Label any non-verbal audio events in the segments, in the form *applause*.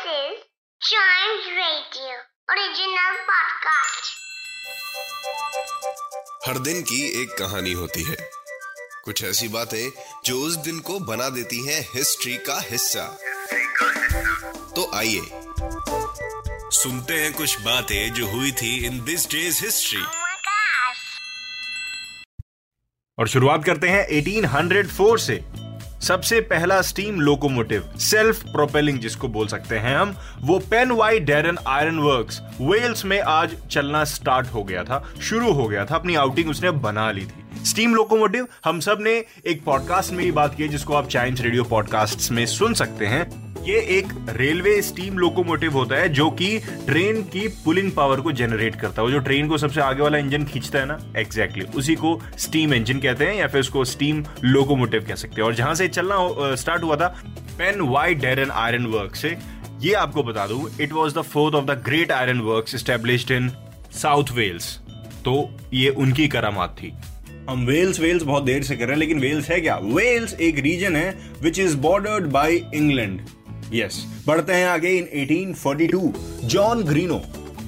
is Giant Radio original podcast. हर दिन की एक कहानी होती है कुछ ऐसी बातें जो उस दिन को बना देती हैं हिस्ट्री का हिस्सा तो आइए सुनते हैं कुछ बातें जो हुई थी इन दिस डेज़ हिस्ट्री. और शुरुआत करते हैं 1804 से सबसे पहला स्टीम लोकोमोटिव सेल्फ प्रोपेलिंग जिसको बोल सकते हैं हम, वो Penydarren iron work Wales में आज चलना स्टार्ट हो गया था, शुरू हो गया था, अपनी आउटिंग उसने बना ली थी। स्टीम लोकोमोटिव हम सबने एक पॉडकास्ट में ही बात की जिसको आप चाइम्स रेडियो पॉडकास्ट में सुन सकते हैं। ये एक रेलवे स्टीम लोकोमोटिव होता है जो कि ट्रेन की पुलिंग पावर को जनरेट करता है। वो जो ट्रेन को सबसे आगे वाला इंजन खींचता है ना एग्जैक्टली exactly, उसी को स्टीम इंजन कहते हैं या फिर उसको स्टीम लोकोमोटिव कह सकते हैं। और जहाँ से चलना स्टार्ट हुआ था Penydarren iron work से। ये आपको बता दूँ it was the fourth of the great iron work established in South Wales तो ये उनकी करामात थी। हम वेल्स वेल्स बहुत देर से कर रहे हैं लेकिन वेल्स है क्या? वेल्स एक रीजन है which is bordered by England yes बढ़ते हैं आगे इन 1842 जॉन ग्रीनो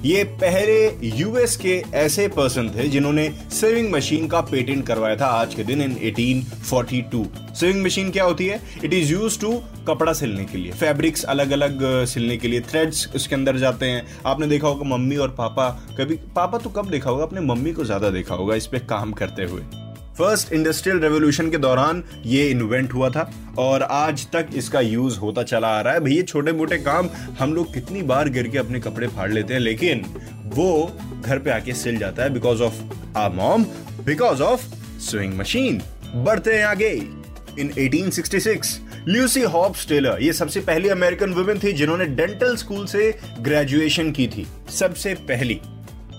ये पहले यूएस के ऐसे पर्सन थे जिन्होंने सेविंग मशीन का पेटेंट करवाया था आज के दिन इन 1842 सेविंग मशीन क्या होती है? इट इज़ यूज़ टू कपड़ा सिलने के लिए. फैब्रिक्स अलग अलग सिलने के लिए. थ्रेड्स उसके अंदर जाते हैं. आपने देखा होगा मम्मी और पापा कभी, पापा तो कब देखा होगा? अपने मम्मी को ज़्यादा देखा होगा इस पे काम करते हुए. फ़र्स्ट इंडस्ट्रियल रेवोल्यूशन के दौरान ये इन्वेंट हुआ था और आज तक इसका यूज़ होता चला आ रहा है। भैया छोटे मोटे काम हम लोग कितनी बार गिर के अपने कपड़े फाड़ लेते हैं, लेकिन वो घर पे आके सिल जाता है because of ah mom because of sewing machine बढ़ते हैं आगे। इन 1866 ल्यूसी हॉब्स टेलर ये सबसे पहली अमेरिकन वुमेन थी जिन्होंने डेंटल स्कूल से ग्रेजुएशन की थी। सबसे पहली।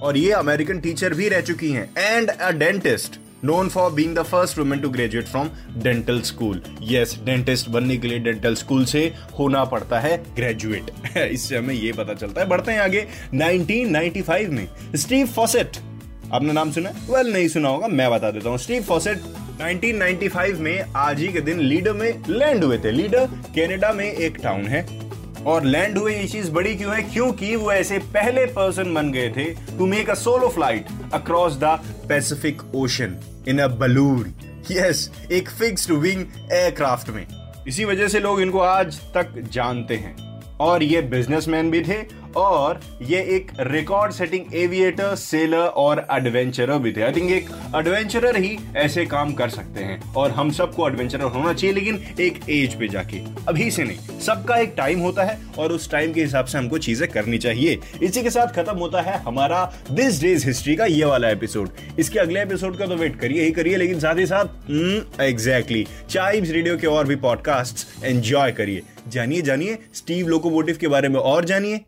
और ये अमेरिकन टीचर भी रह चुकी हैं। And a dentist known for being the first women to graduate from dental school yes dentist बनने के लिए डेंटल स्कूल से होना पड़ता है ग्रेजुएट *laughs* इससे हमें ये पता चलता है। बढ़ते हैं आगे। 1995 में स्टीव फॉसेट। आपने नाम सुना वेल well, नहीं सुना होगा मैं बता देता हूँ। स्टीव फॉसेट 1995 में आज ही के दिन लीडर में लैंड हुए थे। लीडर कनाडा में एक टाउन है। और लैंड हुए ये चीज़ बड़ी क्यों है? क्योंकि वो ऐसे पहले पर्सन बन गए थे to make a solo flight across the Pacific Ocean in a balloon yes एक फिक्स्ड विंग एयरक्राफ्ट में। इसी वजह से लोग इनको आज तक जानते हैं। और ये बिजनेसमैन भी थे और ये एक रिकॉर्ड सेटिंग एविएटर सेलर और एडवेंचरर भी थे। आई थिंक एक एडवेंचरर ही ऐसे काम कर सकते हैं और हम सबको एडवेंचरर होना चाहिए, लेकिन एक एज पे जाके। अभी से नहीं, सबका एक टाइम होता है और उस टाइम के हिसाब से हमको चीज़ें करनी चाहिए। इसी के साथ खत्म होता है हमारा दिस डेज़ हिस्ट्री का ये वाला एपिसोड इसके अगले एपिसोड का तो वेट करिए ही करिए, लेकिन साथ ही साथ एग्जैक्टली चाइम्स रेडियो के और भी पॉडकास्ट एंजॉय करिए। जानिए जानिए स्टीव लोकोमोटिव के बारे में और जानिए।